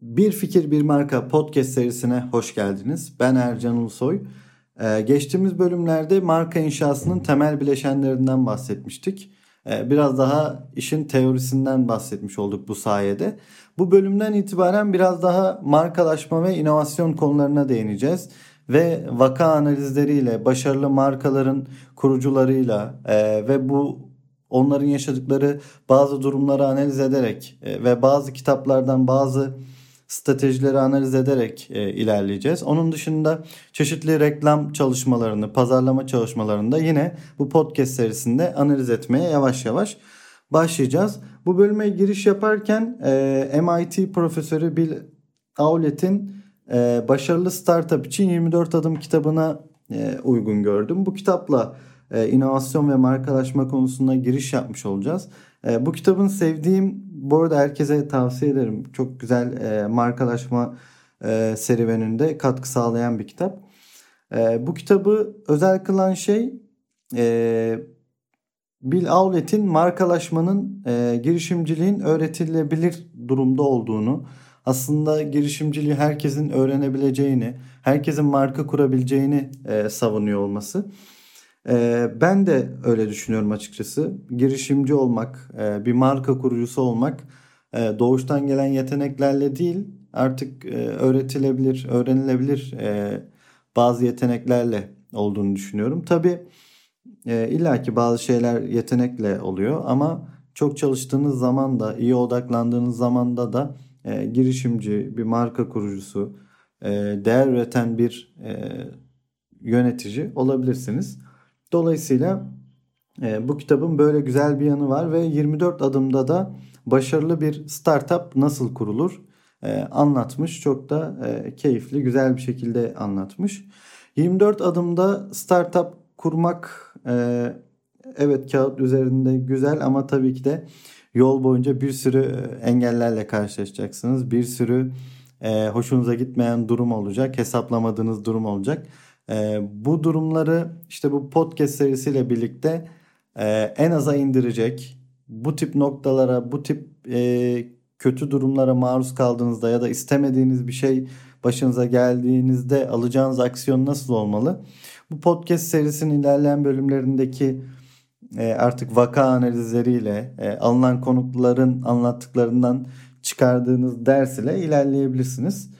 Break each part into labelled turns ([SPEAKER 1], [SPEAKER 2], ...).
[SPEAKER 1] Bir Fikir Bir Marka podcast serisine hoş geldiniz. Ben Ercan Ulusoy. Ee, geçtiğimiz bölümlerde marka inşasının temel bileşenlerinden bahsetmiştik. Ee, biraz daha işin teorisinden bahsetmiş olduk bu sayede. Bu bölümden itibaren biraz daha markalaşma ve inovasyon konularına değineceğiz. Ve vaka analizleriyle, başarılı markaların kurucularıyla e, ve bu onların yaşadıkları bazı durumları analiz ederek e, ve bazı kitaplardan bazı stratejileri analiz ederek e, ilerleyeceğiz. Onun dışında çeşitli reklam çalışmalarını, pazarlama çalışmalarını da yine bu podcast serisinde analiz etmeye yavaş yavaş başlayacağız. Bu bölüme giriş yaparken e, MIT profesörü Bill Aulet'in e, Başarılı Startup için 24 Adım kitabına e, uygun gördüm. Bu kitapla e, inovasyon ve markalaşma konusunda giriş yapmış olacağız. E, bu kitabın sevdiğim bu arada herkese tavsiye ederim. Çok güzel e, markalaşma e, serüveninde katkı sağlayan bir kitap. Bu kitabı özel kılan şey Bill Aulet'in markalaşmanın e, girişimciliğin öğretilebilir durumda olduğunu, aslında girişimciliği herkesin öğrenebileceğini, herkesin marka kurabileceğini e, savunuyor olması. E, ben de öyle düşünüyorum açıkçası. Girişimci olmak, e, bir marka kurucusu olmak e, doğuştan gelen yeteneklerle değil, artık e, öğretilebilir, öğrenilebilir bazı yeteneklerle olduğunu düşünüyorum. Tabii e, bazı şeyler yetenekle oluyor ama çok çalıştığınız zaman da, iyi odaklandığınız zamanda da e, girişimci, bir marka kurucusu, e, değer üreten bir yönetici olabilirsiniz. Dolayısıyla e, bu kitabın böyle güzel bir yanı var ve 24 adımda da başarılı bir startup nasıl kurulur e, anlatmış. Çok da e, keyifli, güzel bir şekilde anlatmış. 24 adımda startup kurmak e, evet kağıt üzerinde güzel ama tabii ki de yol boyunca bir sürü e, engellerle karşılaşacaksınız. Bir sürü e, hoşunuza gitmeyen durum olacak, hesaplamadığınız durum olacak. E, bu durumları işte bu podcast serisiyle birlikte e, en aza indirecek. Bu tip noktalara, bu tip e, kötü durumlara maruz kaldığınızda ya da istemediğiniz bir şey başınıza geldiğinizde alacağınız aksiyon nasıl olmalı? Bu podcast serisinin ilerleyen bölümlerindeki e, artık vaka analizleriyle e, alınan konukların anlattıklarından çıkardığınız ders ile ilerleyebilirsiniz.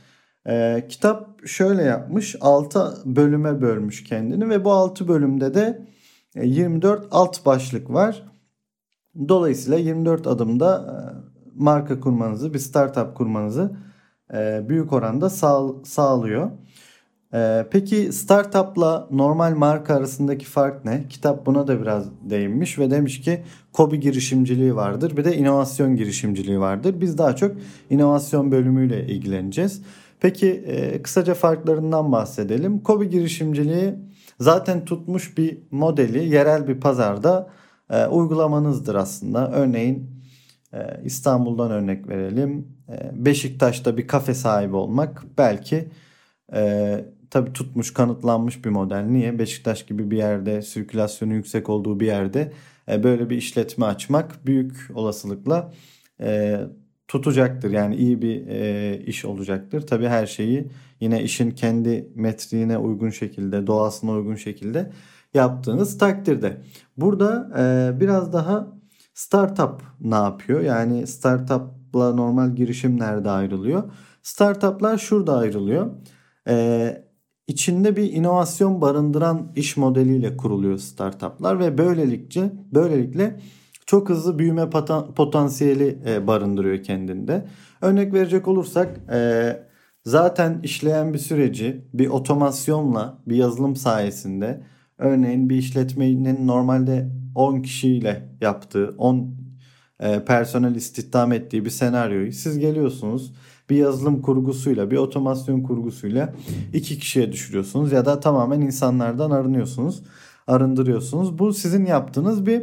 [SPEAKER 1] E, kitap şöyle yapmış 6 bölüme bölmüş kendini ve bu 6 bölümde de 24 alt başlık var. Dolayısıyla 24 adımda marka kurmanızı, bir startup kurmanızı büyük oranda sağ, sağlıyor. Peki startupla normal marka arasındaki fark ne? Kitap buna da biraz değinmiş ve demiş ki kobi girişimciliği vardır bir de inovasyon girişimciliği vardır. Biz daha çok inovasyon bölümüyle ilgileneceğiz. Peki e, kısaca farklarından bahsedelim. Kobi girişimciliği zaten tutmuş bir modeli yerel bir pazarda e, uygulamanızdır aslında. Örneğin e, İstanbul'dan örnek verelim. E, Beşiktaş'ta bir kafe sahibi olmak belki e, tabi tutmuş kanıtlanmış bir model. Niye? Beşiktaş gibi bir yerde sirkülasyonu yüksek olduğu bir yerde e, böyle bir işletme açmak büyük olasılıkla e, tutacaktır. Yani iyi bir e, iş olacaktır. Tabi her şeyi yine işin kendi metriğine uygun şekilde, doğasına uygun şekilde yaptığınız takdirde. Burada e, biraz daha startup ne yapıyor? Yani startupla normal girişim nerede ayrılıyor? Startuplar şurada ayrılıyor. E, içinde bir inovasyon barındıran iş modeliyle kuruluyor startuplar ve böylelikle böylelikle çok hızlı büyüme potansiyeli e, barındırıyor kendinde. Örnek verecek olursak e, zaten işleyen bir süreci bir otomasyonla bir yazılım sayesinde örneğin bir işletmenin normalde 10 kişiyle yaptığı 10 e, personel istihdam ettiği bir senaryoyu siz geliyorsunuz bir yazılım kurgusuyla bir otomasyon kurgusuyla iki kişiye düşürüyorsunuz ya da tamamen insanlardan arınıyorsunuz arındırıyorsunuz. Bu sizin yaptığınız bir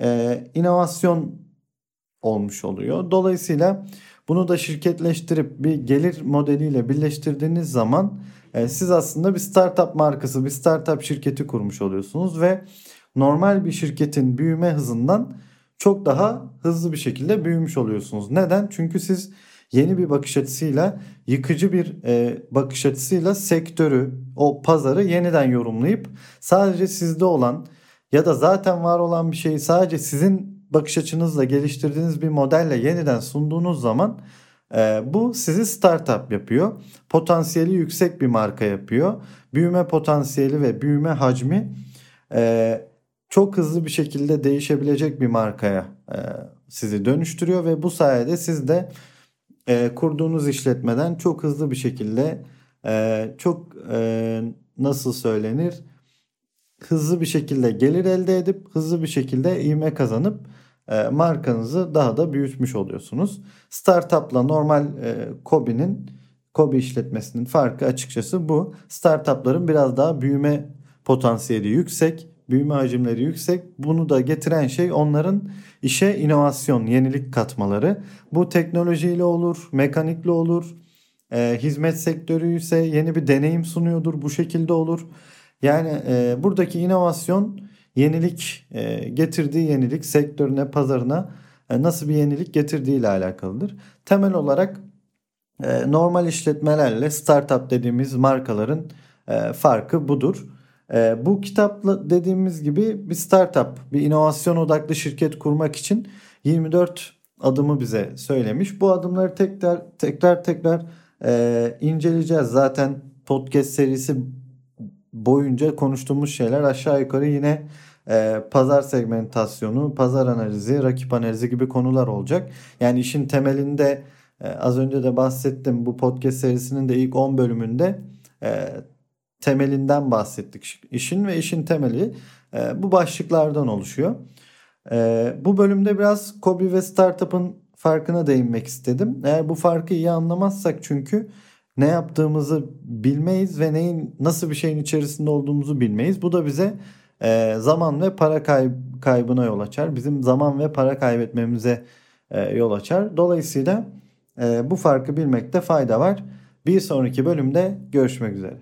[SPEAKER 1] e, inovasyon olmuş oluyor. Dolayısıyla bunu da şirketleştirip bir gelir modeliyle birleştirdiğiniz zaman e, siz aslında bir startup markası, bir startup şirketi kurmuş oluyorsunuz ve normal bir şirketin büyüme hızından çok daha hızlı bir şekilde büyümüş oluyorsunuz. Neden? Çünkü siz yeni bir bakış açısıyla, yıkıcı bir e, bakış açısıyla sektörü, o pazarı yeniden yorumlayıp sadece sizde olan ya da zaten var olan bir şeyi sadece sizin bakış açınızla geliştirdiğiniz bir modelle yeniden sunduğunuz zaman e, bu sizi startup yapıyor. Potansiyeli yüksek bir marka yapıyor. Büyüme potansiyeli ve büyüme hacmi e, çok hızlı bir şekilde değişebilecek bir markaya e, sizi dönüştürüyor ve bu sayede siz de e, kurduğunuz işletmeden çok hızlı bir şekilde e, çok e, nasıl söylenir hızlı bir şekilde gelir elde edip hızlı bir şekilde ivme kazanıp e, markanızı daha da büyütmüş oluyorsunuz. Startup'la normal e, Kobi'nin Kobi işletmesinin farkı açıkçası bu. Startup'ların biraz daha büyüme potansiyeli yüksek, büyüme hacimleri yüksek. Bunu da getiren şey onların işe inovasyon, yenilik katmaları. Bu teknolojiyle olur, mekanikle olur. E, hizmet sektörü ise yeni bir deneyim sunuyordur. Bu şekilde olur. Yani e, buradaki inovasyon yenilik e, getirdiği yenilik sektörüne, pazarına e, nasıl bir yenilik getirdiği ile alakalıdır. Temel olarak e, normal işletmelerle startup dediğimiz markaların e, farkı budur. E, bu kitapla dediğimiz gibi bir startup, bir inovasyon odaklı şirket kurmak için 24 adımı bize söylemiş. Bu adımları tekrar tekrar tekrar e, inceleyeceğiz. Zaten podcast serisi boyunca konuştuğumuz şeyler aşağı yukarı yine e, pazar segmentasyonu, pazar analizi, rakip analizi gibi konular olacak. Yani işin temelinde e, az önce de bahsettim bu podcast serisinin de ilk 10 bölümünde e, temelinden bahsettik. İşin ve işin temeli e, bu başlıklardan oluşuyor. E, bu bölümde biraz Kobi ve Startup'ın farkına değinmek istedim. Eğer bu farkı iyi anlamazsak çünkü ne yaptığımızı bilmeyiz ve neyin nasıl bir şeyin içerisinde olduğumuzu bilmeyiz. Bu da bize e, zaman ve para kayb kaybına yol açar. Bizim zaman ve para kaybetmemize e, yol açar. Dolayısıyla e, bu farkı bilmekte fayda var. Bir sonraki bölümde görüşmek üzere.